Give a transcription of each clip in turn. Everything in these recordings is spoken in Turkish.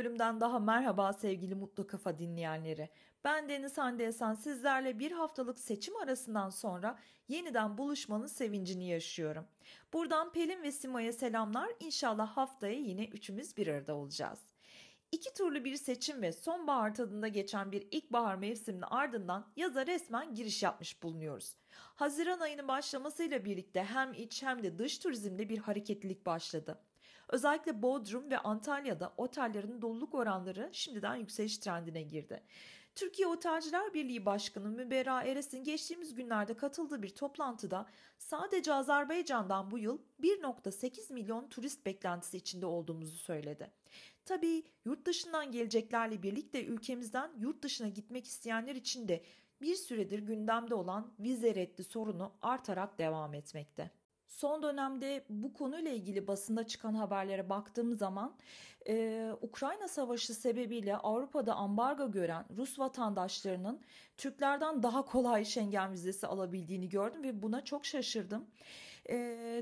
bölümden daha merhaba sevgili Mutlu Kafa dinleyenleri. Ben Deniz Hande Esen sizlerle bir haftalık seçim arasından sonra yeniden buluşmanın sevincini yaşıyorum. Buradan Pelin ve Sima'ya selamlar. İnşallah haftaya yine üçümüz bir arada olacağız. İki turlu bir seçim ve sonbahar tadında geçen bir ilkbahar mevsiminin ardından yaza resmen giriş yapmış bulunuyoruz. Haziran ayının başlamasıyla birlikte hem iç hem de dış turizmde bir hareketlilik başladı. Özellikle Bodrum ve Antalya'da otellerin doluluk oranları şimdiden yükseliş trendine girdi. Türkiye Otelciler Birliği Başkanı Müberra Eres'in geçtiğimiz günlerde katıldığı bir toplantıda sadece Azerbaycan'dan bu yıl 1.8 milyon turist beklentisi içinde olduğumuzu söyledi. Tabii yurt dışından geleceklerle birlikte ülkemizden yurt dışına gitmek isteyenler için de bir süredir gündemde olan vize reddi sorunu artarak devam etmekte. Son dönemde bu konuyla ilgili basında çıkan haberlere baktığım zaman e, Ukrayna Savaşı sebebiyle Avrupa'da ambargo gören Rus vatandaşlarının Türklerden daha kolay Schengen vizesi alabildiğini gördüm ve buna çok şaşırdım. E,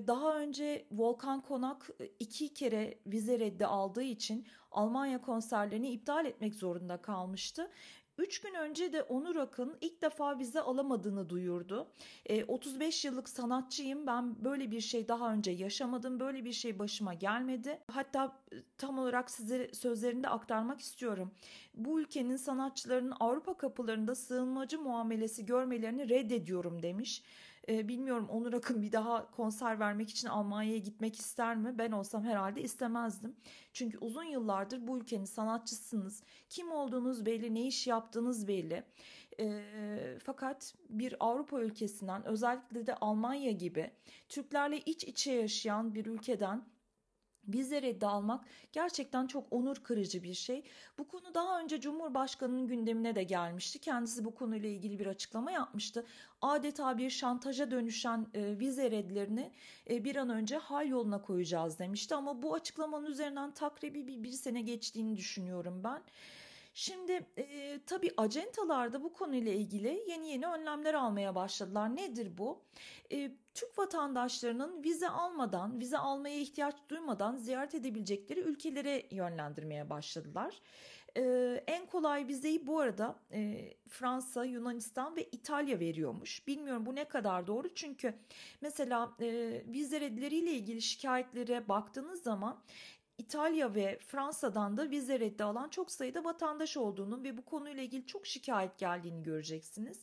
daha önce Volkan Konak iki kere vize reddi aldığı için Almanya konserlerini iptal etmek zorunda kalmıştı 3 gün önce de Onur Akın ilk defa vize alamadığını duyurdu. E, 35 yıllık sanatçıyım ben böyle bir şey daha önce yaşamadım böyle bir şey başıma gelmedi. Hatta e, tam olarak size sözlerinde aktarmak istiyorum. Bu ülkenin sanatçılarının Avrupa kapılarında sığınmacı muamelesi görmelerini reddediyorum demiş. E, bilmiyorum Onur Akın bir daha konser vermek için Almanya'ya gitmek ister mi? Ben olsam herhalde istemezdim. Çünkü uzun yıllardır bu ülkenin sanatçısınız. Kim olduğunuz belli, ne iş yaptığınız belli. E, fakat bir Avrupa ülkesinden özellikle de Almanya gibi Türklerle iç içe yaşayan bir ülkeden Vize reddi almak gerçekten çok onur kırıcı bir şey. Bu konu daha önce Cumhurbaşkanı'nın gündemine de gelmişti. Kendisi bu konuyla ilgili bir açıklama yapmıştı. Adeta bir şantaja dönüşen e, vize redlerini e, bir an önce hal yoluna koyacağız demişti. Ama bu açıklamanın üzerinden takribi bir, bir sene geçtiğini düşünüyorum ben. Şimdi e, tabii acentalarda bu konuyla ilgili yeni yeni önlemler almaya başladılar. Nedir bu? E, Türk vatandaşlarının vize almadan, vize almaya ihtiyaç duymadan ziyaret edebilecekleri ülkelere yönlendirmeye başladılar. Ee, en kolay vizeyi bu arada e, Fransa, Yunanistan ve İtalya veriyormuş. Bilmiyorum bu ne kadar doğru çünkü mesela e, vize reddileriyle ilgili şikayetlere baktığınız zaman İtalya ve Fransa'dan da vize reddi alan çok sayıda vatandaş olduğunu ve bu konuyla ilgili çok şikayet geldiğini göreceksiniz.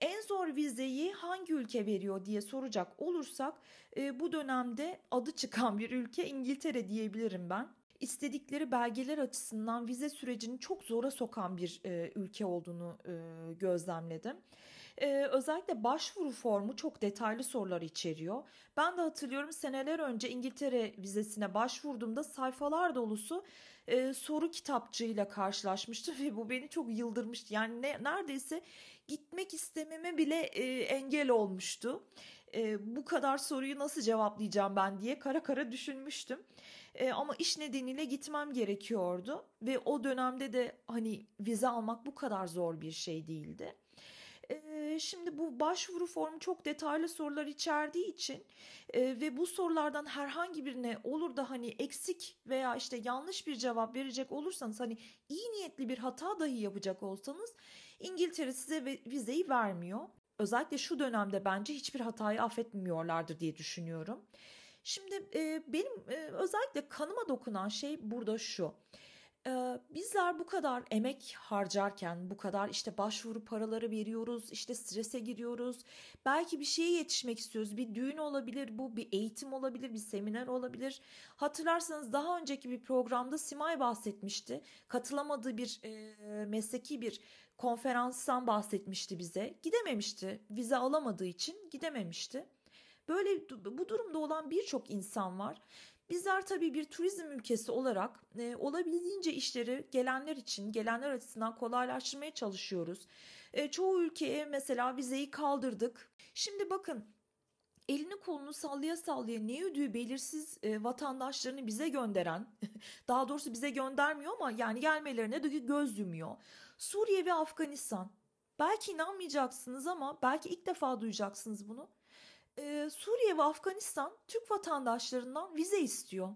En zor vizeyi hangi ülke veriyor diye soracak olursak e, bu dönemde adı çıkan bir ülke İngiltere diyebilirim ben istedikleri belgeler açısından vize sürecini çok zora sokan bir e, ülke olduğunu e, gözlemledim. E, özellikle başvuru formu çok detaylı sorular içeriyor. Ben de hatırlıyorum seneler önce İngiltere vizesine başvurduğumda sayfalar dolusu e, soru kitapçığıyla karşılaşmıştım ve bu beni çok yıldırmıştı. Yani ne, neredeyse gitmek istememe bile e, engel olmuştu. E, bu kadar soruyu nasıl cevaplayacağım ben diye kara kara düşünmüştüm. E, ama iş nedeniyle gitmem gerekiyordu ve o dönemde de hani vize almak bu kadar zor bir şey değildi. Şimdi bu başvuru formu çok detaylı sorular içerdiği için e, ve bu sorulardan herhangi birine olur da hani eksik veya işte yanlış bir cevap verecek olursanız hani iyi niyetli bir hata dahi yapacak olsanız İngiltere size vizeyi vermiyor. Özellikle şu dönemde bence hiçbir hatayı affetmiyorlardır diye düşünüyorum. Şimdi e, benim e, özellikle kanıma dokunan şey burada şu. E, bizler bu kadar emek harcarken, bu kadar işte başvuru paraları veriyoruz, işte strese giriyoruz. Belki bir şeye yetişmek istiyoruz. Bir düğün olabilir bu, bir eğitim olabilir, bir seminer olabilir. Hatırlarsanız daha önceki bir programda Simay bahsetmişti. Katılamadığı bir e, mesleki bir konferanstan bahsetmişti bize. Gidememişti. Vize alamadığı için gidememişti. Böyle bu durumda olan birçok insan var. Bizler tabii bir turizm ülkesi olarak e, olabildiğince işleri gelenler için, gelenler açısından kolaylaştırmaya çalışıyoruz. E, çoğu ülkeye mesela vizeyi kaldırdık. Şimdi bakın elini kolunu sallaya sallaya ne ödüğü belirsiz e, vatandaşlarını bize gönderen, daha doğrusu bize göndermiyor ama yani gelmelerine de göz yumuyor. Suriye ve Afganistan. Belki inanmayacaksınız ama belki ilk defa duyacaksınız bunu. Ee, Suriye ve Afganistan Türk vatandaşlarından vize istiyor.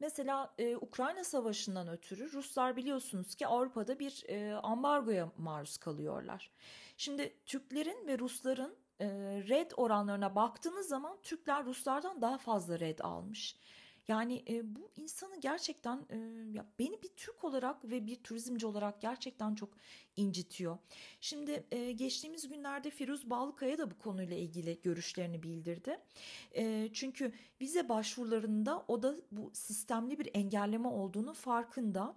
Mesela e, Ukrayna Savaşı'ndan ötürü Ruslar biliyorsunuz ki Avrupa'da bir e, ambargoya maruz kalıyorlar. Şimdi Türklerin ve Rusların e, red oranlarına baktığınız zaman Türkler Ruslardan daha fazla red almış. Yani e, bu insanı gerçekten e, ya beni bir Türk olarak ve bir turizmci olarak gerçekten çok incitiyor. Şimdi e, geçtiğimiz günlerde Firuz Balkaya da bu konuyla ilgili görüşlerini bildirdi. E, çünkü vize başvurularında o da bu sistemli bir engelleme olduğunu farkında.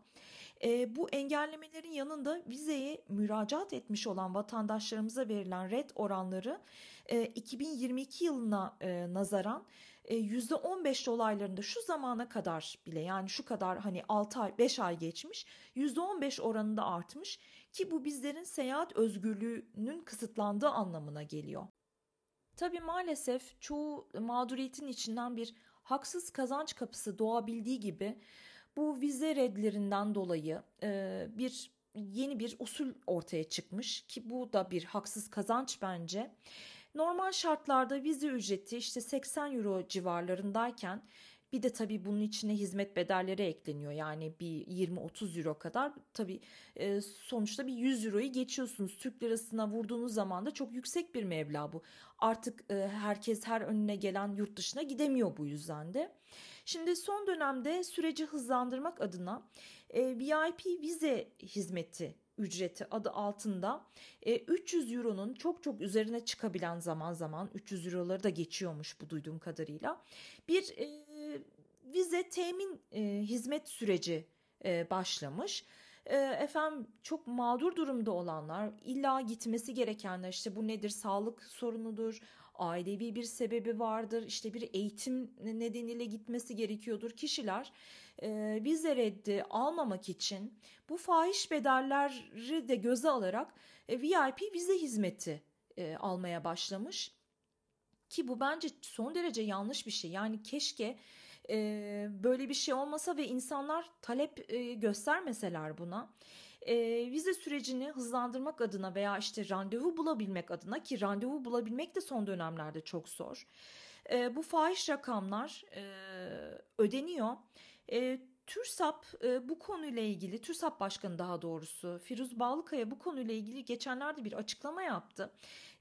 E, bu engellemelerin yanında vizeye müracaat etmiş olan vatandaşlarımıza verilen red oranları e, 2022 yılına e, nazaran %15 dolaylarında şu zamana kadar bile yani şu kadar hani 6 ay 5 ay geçmiş %15 oranında artmış ki bu bizlerin seyahat özgürlüğünün kısıtlandığı anlamına geliyor. Tabii maalesef çoğu mağduriyetin içinden bir haksız kazanç kapısı doğabildiği gibi bu vize redlerinden dolayı bir yeni bir usul ortaya çıkmış ki bu da bir haksız kazanç bence. Normal şartlarda vize ücreti işte 80 euro civarlarındayken bir de tabii bunun içine hizmet bedelleri ekleniyor. Yani bir 20-30 euro kadar tabii e, sonuçta bir 100 euroyu geçiyorsunuz. Türk lirasına vurduğunuz zaman da çok yüksek bir meblağ bu. Artık e, herkes her önüne gelen yurt dışına gidemiyor bu yüzden de. Şimdi son dönemde süreci hızlandırmak adına e, VIP vize hizmeti ücreti adı altında e, 300 euronun çok çok üzerine çıkabilen zaman zaman 300 euroları da geçiyormuş bu duyduğum kadarıyla bir e, vize temin e, hizmet süreci e, başlamış. E, efendim çok mağdur durumda olanlar illa gitmesi gerekenler işte bu nedir sağlık sorunudur ailevi bir sebebi vardır işte bir eğitim nedeniyle gitmesi gerekiyordur kişiler e, vize reddi almamak için bu fahiş bedelleri de göze alarak e, VIP vize hizmeti e, almaya başlamış. Ki bu bence son derece yanlış bir şey. Yani keşke e, böyle bir şey olmasa ve insanlar talep e, göstermeseler buna. E, vize sürecini hızlandırmak adına veya işte randevu bulabilmek adına ki randevu bulabilmek de son dönemlerde çok zor. E, bu fahiş rakamlar e, ödeniyor. E, TÜRSAP e, bu konuyla ilgili, TÜRSAP Başkanı daha doğrusu Firuz Bağlıkaya bu konuyla ilgili geçenlerde bir açıklama yaptı.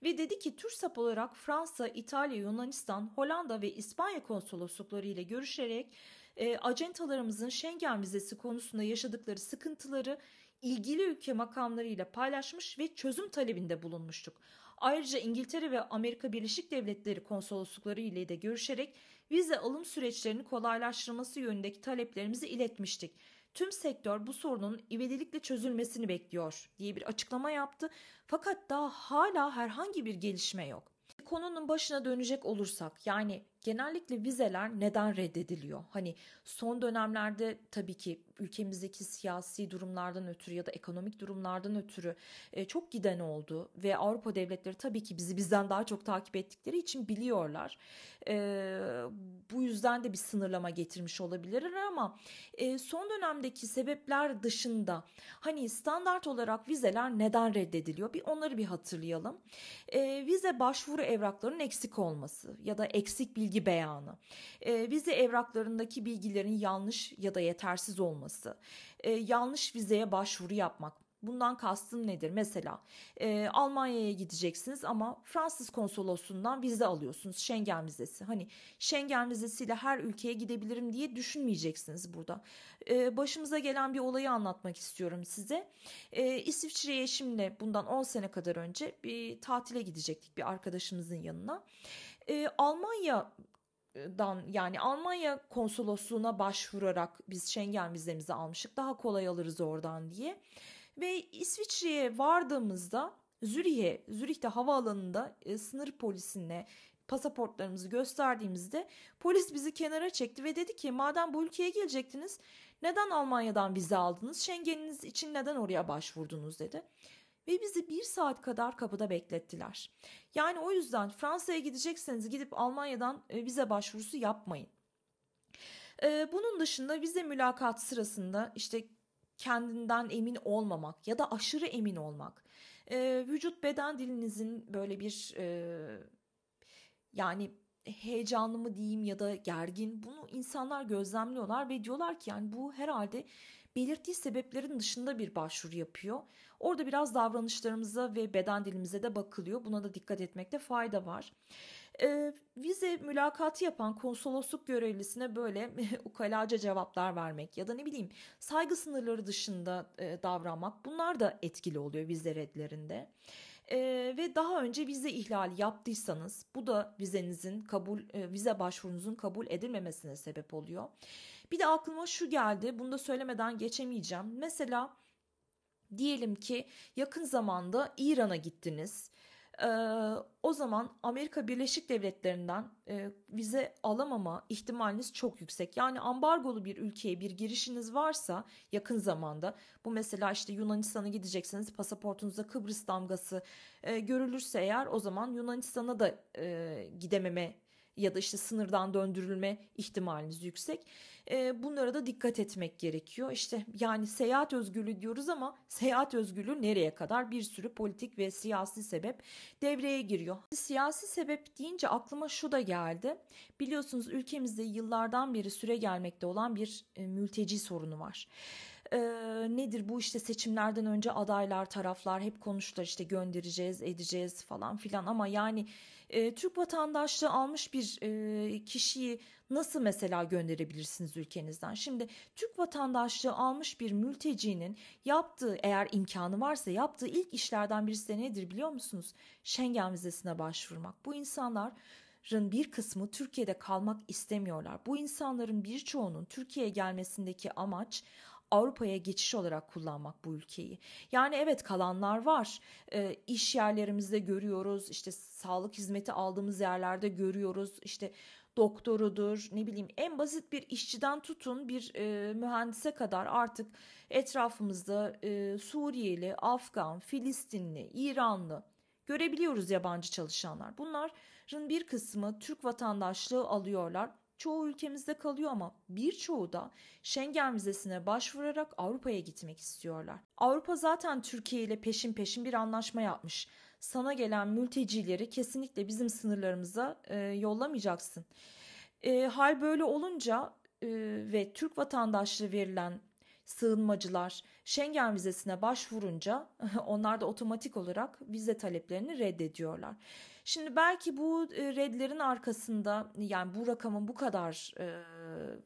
Ve dedi ki TÜRSAP olarak Fransa, İtalya, Yunanistan, Hollanda ve İspanya konsoloslukları ile görüşerek e, acentalarımızın Schengen vizesi konusunda yaşadıkları sıkıntıları ilgili ülke makamlarıyla paylaşmış ve çözüm talebinde bulunmuştuk. Ayrıca İngiltere ve Amerika Birleşik Devletleri konsoloslukları ile de görüşerek vize alım süreçlerini kolaylaştırması yönündeki taleplerimizi iletmiştik. Tüm sektör bu sorunun ivedilikle çözülmesini bekliyor diye bir açıklama yaptı. Fakat daha hala herhangi bir gelişme yok. Konunun başına dönecek olursak yani genellikle vizeler neden reddediliyor? Hani son dönemlerde tabii ki ülkemizdeki siyasi durumlardan ötürü ya da ekonomik durumlardan ötürü e, çok giden oldu ve Avrupa devletleri tabii ki bizi bizden daha çok takip ettikleri için biliyorlar. E, bu yüzden de bir sınırlama getirmiş olabilirler ama e, son dönemdeki sebepler dışında hani standart olarak vizeler neden reddediliyor? Bir onları bir hatırlayalım. Vize başvuru evraklarının eksik olması ya da eksik bilgi bilgi beyanı, e, vize evraklarındaki bilgilerin yanlış ya da yetersiz olması, e, yanlış vizeye başvuru yapmak. Bundan kastım nedir? Mesela e, Almanya'ya gideceksiniz ama Fransız konsolosluğundan vize alıyorsunuz. Schengen vizesi. Hani Schengen vizesiyle her ülkeye gidebilirim diye düşünmeyeceksiniz burada. E, başımıza gelen bir olayı anlatmak istiyorum size. E, İsviçre'ye şimdi bundan 10 sene kadar önce bir tatile gidecektik bir arkadaşımızın yanına e, Almanya'dan yani Almanya konsolosluğuna başvurarak biz Schengen vizemizi almıştık. Daha kolay alırız oradan diye. Ve İsviçre'ye vardığımızda Zürih'e, Zürih'te havaalanında e, sınır polisine pasaportlarımızı gösterdiğimizde polis bizi kenara çekti ve dedi ki madem bu ülkeye gelecektiniz neden Almanya'dan vize aldınız? Schengen'iniz için neden oraya başvurdunuz dedi ve bizi bir saat kadar kapıda beklettiler. Yani o yüzden Fransa'ya gidecekseniz gidip Almanya'dan e, vize başvurusu yapmayın. E, bunun dışında vize mülakatı sırasında işte kendinden emin olmamak ya da aşırı emin olmak, e, vücut beden dilinizin böyle bir yani heyecanlı mı diyeyim ya da gergin bunu insanlar gözlemliyorlar ve diyorlar ki yani bu herhalde belirttiği sebeplerin dışında bir başvuru yapıyor. Orada biraz davranışlarımıza ve beden dilimize de bakılıyor. Buna da dikkat etmekte fayda var. E, vize mülakatı yapan konsolosluk görevlisine böyle ukalaca cevaplar vermek ya da ne bileyim saygı sınırları dışında e, davranmak bunlar da etkili oluyor vize redlerinde. E, ve daha önce vize ihlali yaptıysanız bu da vizenizin kabul e, vize başvurunuzun kabul edilmemesine sebep oluyor. Bir de aklıma şu geldi bunu da söylemeden geçemeyeceğim. Mesela diyelim ki yakın zamanda İran'a gittiniz e, o zaman Amerika Birleşik Devletleri'nden e, vize alamama ihtimaliniz çok yüksek. Yani ambargolu bir ülkeye bir girişiniz varsa yakın zamanda bu mesela işte Yunanistan'a gideceksiniz pasaportunuzda Kıbrıs damgası e, görülürse eğer o zaman Yunanistan'a da e, gidememe ya da işte sınırdan döndürülme ihtimaliniz yüksek. E, bunlara da dikkat etmek gerekiyor. İşte yani seyahat özgürlüğü diyoruz ama seyahat özgürlüğü nereye kadar bir sürü politik ve siyasi sebep devreye giriyor. Siyasi sebep deyince aklıma şu da geldi. Biliyorsunuz ülkemizde yıllardan beri süre gelmekte olan bir e, mülteci sorunu var e, nedir bu işte seçimlerden önce adaylar taraflar hep konuştular işte göndereceğiz edeceğiz falan filan ama yani e, Türk vatandaşlığı almış bir e, kişiyi nasıl mesela gönderebilirsiniz ülkenizden? Şimdi Türk vatandaşlığı almış bir mültecinin yaptığı eğer imkanı varsa yaptığı ilk işlerden birisi de nedir biliyor musunuz? Schengen vizesine başvurmak. Bu insanlar bir kısmı Türkiye'de kalmak istemiyorlar. Bu insanların birçoğunun Türkiye'ye gelmesindeki amaç Avrupa'ya geçiş olarak kullanmak bu ülkeyi. Yani evet kalanlar var. E, iş yerlerimizde görüyoruz. İşte sağlık hizmeti aldığımız yerlerde görüyoruz. İşte doktorudur ne bileyim en basit bir işçiden tutun bir e, mühendise kadar artık etrafımızda e, Suriyeli, Afgan, Filistinli, İranlı görebiliyoruz yabancı çalışanlar. Bunların bir kısmı Türk vatandaşlığı alıyorlar çoğu ülkemizde kalıyor ama birçoğu da Schengen vizesine başvurarak Avrupa'ya gitmek istiyorlar. Avrupa zaten Türkiye ile peşin peşin bir anlaşma yapmış. Sana gelen mültecileri kesinlikle bizim sınırlarımıza e, yollamayacaksın. E, hal böyle olunca e, ve Türk vatandaşlığı verilen sığınmacılar Schengen vizesine başvurunca onlar da otomatik olarak vize taleplerini reddediyorlar. Şimdi belki bu e, redlerin arkasında yani bu rakamın bu kadar e,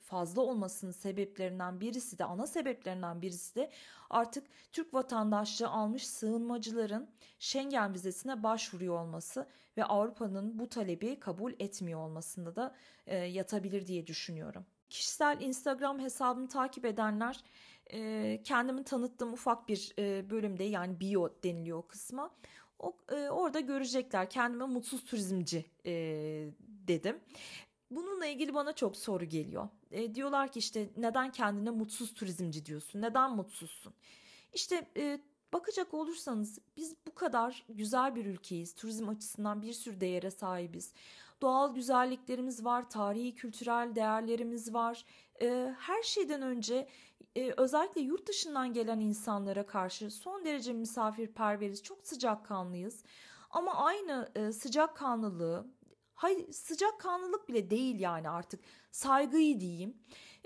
fazla olmasının sebeplerinden birisi de ana sebeplerinden birisi de artık Türk vatandaşlığı almış sığınmacıların Schengen vizesine başvuruyor olması ve Avrupa'nın bu talebi kabul etmiyor olmasında da e, yatabilir diye düşünüyorum. Kişisel Instagram hesabımı takip edenler kendimi tanıttığım ufak bir bölümde yani bio deniliyor o kısma. O, e, orada görecekler. Kendime mutsuz turizmci e, dedim. Bununla ilgili bana çok soru geliyor. E, diyorlar ki işte neden kendine mutsuz turizmci diyorsun? Neden mutsuzsun? İşte e, bakacak olursanız biz bu kadar güzel bir ülkeyiz. Turizm açısından bir sürü değere sahibiz. Doğal güzelliklerimiz var, tarihi kültürel değerlerimiz var. E, her şeyden önce e, özellikle yurt dışından gelen insanlara karşı son derece misafirperveriz, çok sıcakkanlıyız. Ama aynı e, sıcakkanlılığı, hay sıcak kanlılık bile değil yani artık saygıyı diyeyim.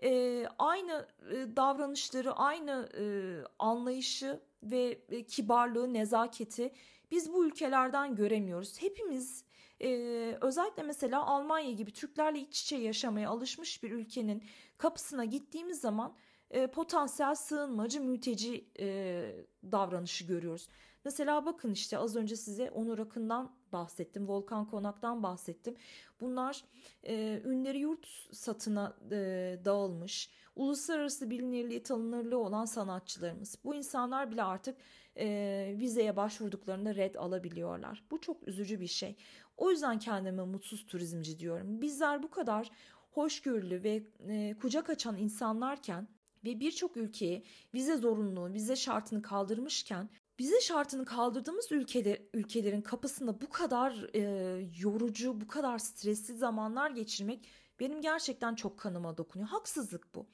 E, aynı e, davranışları, aynı anlayışı ve kibarlığı, nezaketi biz bu ülkelerden göremiyoruz. Hepimiz e, özellikle mesela Almanya gibi Türklerle iç içe yaşamaya alışmış bir ülkenin kapısına gittiğimiz zaman e, potansiyel sığınmacı mülteci e, davranışı görüyoruz. Mesela bakın işte az önce size Onur Akın'dan bahsettim. Volkan Konak'tan bahsettim. Bunlar e, ünleri yurt satına e, dağılmış. Uluslararası bilinirliği tanınırlığı olan sanatçılarımız. Bu insanlar bile artık e, vizeye başvurduklarında red alabiliyorlar. Bu çok üzücü bir şey. O yüzden kendime mutsuz turizmci diyorum. Bizler bu kadar hoşgörülü ve e, kucak açan insanlarken ve birçok ülkeye vize zorunluluğu, vize şartını kaldırmışken vize şartını kaldırdığımız ülkeler, ülkelerin kapısında bu kadar e, yorucu, bu kadar stresli zamanlar geçirmek benim gerçekten çok kanıma dokunuyor. Haksızlık bu.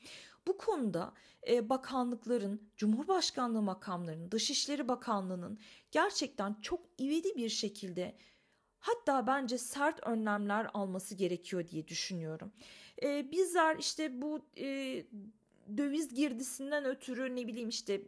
Bu konuda e, bakanlıkların, Cumhurbaşkanlığı makamlarının, Dışişleri Bakanlığı'nın gerçekten çok ivedi bir şekilde hatta bence sert önlemler alması gerekiyor diye düşünüyorum. E, bizler işte bu e, döviz girdisinden ötürü ne bileyim işte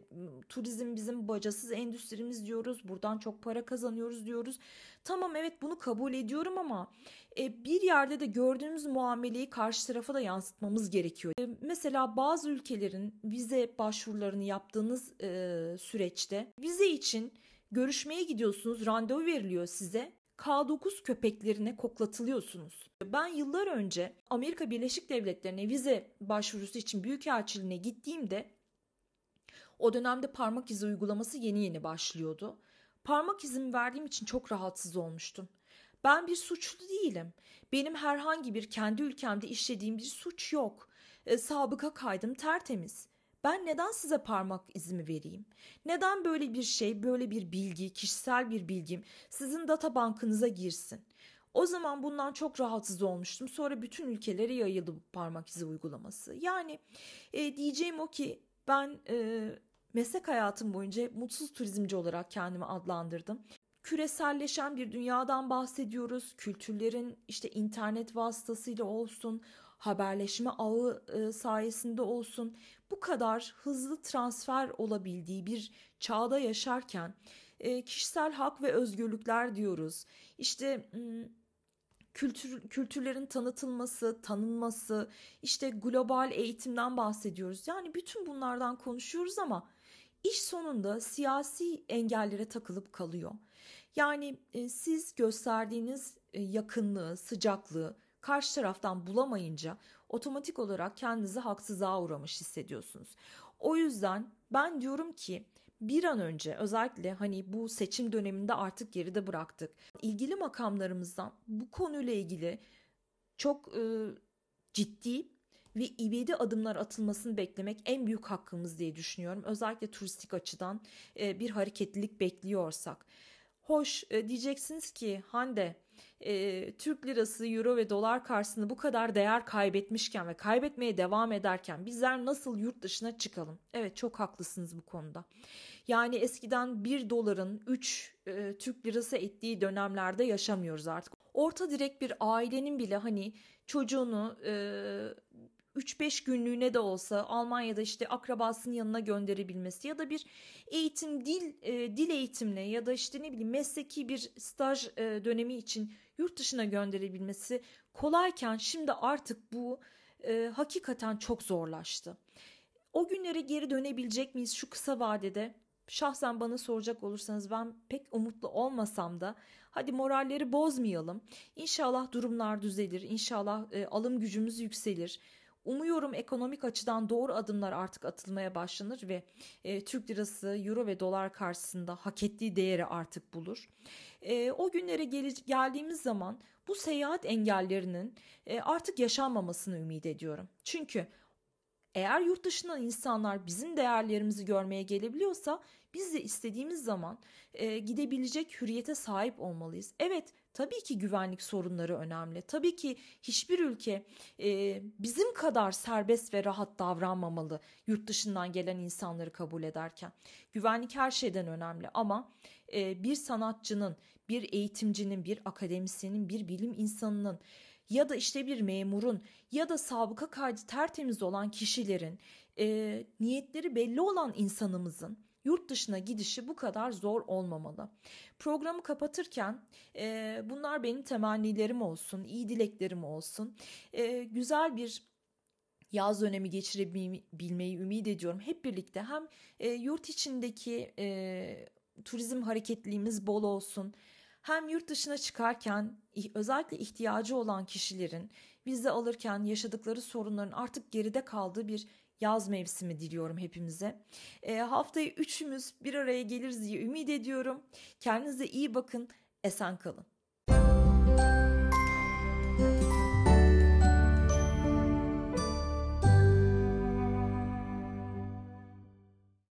turizm bizim bacasız endüstrimiz diyoruz. Buradan çok para kazanıyoruz diyoruz. Tamam evet bunu kabul ediyorum ama e, bir yerde de gördüğümüz muameleyi karşı tarafa da yansıtmamız gerekiyor. E, mesela bazı ülkelerin vize başvurularını yaptığınız e, süreçte vize için görüşmeye gidiyorsunuz, randevu veriliyor size. K9 köpeklerine koklatılıyorsunuz. Ben yıllar önce Amerika Birleşik Devletleri'ne vize başvurusu için büyükelçiliğine gittiğimde o dönemde parmak izi uygulaması yeni yeni başlıyordu. Parmak izimi verdiğim için çok rahatsız olmuştum. Ben bir suçlu değilim. Benim herhangi bir kendi ülkemde işlediğim bir suç yok. E, sabıka kaydım tertemiz. Ben neden size parmak izimi vereyim? Neden böyle bir şey, böyle bir bilgi, kişisel bir bilgim sizin data bankınıza girsin? O zaman bundan çok rahatsız olmuştum. Sonra bütün ülkelere yayıldı bu parmak izi uygulaması. Yani e, diyeceğim o ki ben e, meslek hayatım boyunca mutsuz turizmci olarak kendimi adlandırdım. Küreselleşen bir dünyadan bahsediyoruz. Kültürlerin işte internet vasıtasıyla olsun, haberleşme ağı e, sayesinde olsun bu kadar hızlı transfer olabildiği bir çağda yaşarken e, kişisel hak ve özgürlükler diyoruz. İşte kültür, kültürlerin tanıtılması, tanınması, işte global eğitimden bahsediyoruz. Yani bütün bunlardan konuşuyoruz ama iş sonunda siyasi engellere takılıp kalıyor. Yani e, siz gösterdiğiniz yakınlığı, sıcaklığı karşı taraftan bulamayınca otomatik olarak kendinizi haksızlığa uğramış hissediyorsunuz. O yüzden ben diyorum ki bir an önce özellikle hani bu seçim döneminde artık geride bıraktık. İlgili makamlarımızdan bu konuyla ilgili çok e, ciddi ve ivedi adımlar atılmasını beklemek en büyük hakkımız diye düşünüyorum. Özellikle turistik açıdan e, bir hareketlilik bekliyorsak. Hoş e, diyeceksiniz ki Hande e, Türk lirası, euro ve dolar karşısında bu kadar değer kaybetmişken ve kaybetmeye devam ederken bizler nasıl yurt dışına çıkalım? Evet çok haklısınız bu konuda. Yani eskiden 1 doların 3 e, Türk lirası ettiği dönemlerde yaşamıyoruz artık. Orta direkt bir ailenin bile hani çocuğunu e, 3-5 günlüğüne de olsa Almanya'da işte akrabasının yanına gönderebilmesi ya da bir eğitim dil e, dil eğitimine ya da işte ne bileyim mesleki bir staj e, dönemi için yurt dışına gönderebilmesi kolayken şimdi artık bu e, hakikaten çok zorlaştı. O günlere geri dönebilecek miyiz şu kısa vadede? Şahsen bana soracak olursanız ben pek umutlu olmasam da hadi moralleri bozmayalım. İnşallah durumlar düzelir. İnşallah e, alım gücümüz yükselir. Umuyorum ekonomik açıdan doğru adımlar artık atılmaya başlanır ve e, Türk lirası, euro ve dolar karşısında hak ettiği değeri artık bulur. E, o günlere gel geldiğimiz zaman bu seyahat engellerinin e, artık yaşanmamasını ümit ediyorum. Çünkü eğer yurt dışından insanlar bizim değerlerimizi görmeye gelebiliyorsa biz de istediğimiz zaman e, gidebilecek hürriyete sahip olmalıyız. Evet tabii ki güvenlik sorunları önemli. Tabii ki hiçbir ülke e, bizim kadar serbest ve rahat davranmamalı yurt dışından gelen insanları kabul ederken. Güvenlik her şeyden önemli ama e, bir sanatçının, bir eğitimcinin, bir akademisyenin, bir bilim insanının ya da işte bir memurun ya da sabıka kaydı tertemiz olan kişilerin e, niyetleri belli olan insanımızın yurt dışına gidişi bu kadar zor olmamalı. Programı kapatırken e, bunlar benim temennilerim olsun, iyi dileklerim olsun. E, güzel bir yaz dönemi geçirebilmeyi ümit ediyorum. Hep birlikte hem e, yurt içindeki e, turizm hareketliliğimiz bol olsun hem yurt dışına çıkarken özellikle ihtiyacı olan kişilerin vize alırken yaşadıkları sorunların artık geride kaldığı bir yaz mevsimi diliyorum hepimize. E, haftayı üçümüz bir araya geliriz diye ümit ediyorum. Kendinize iyi bakın, esen kalın.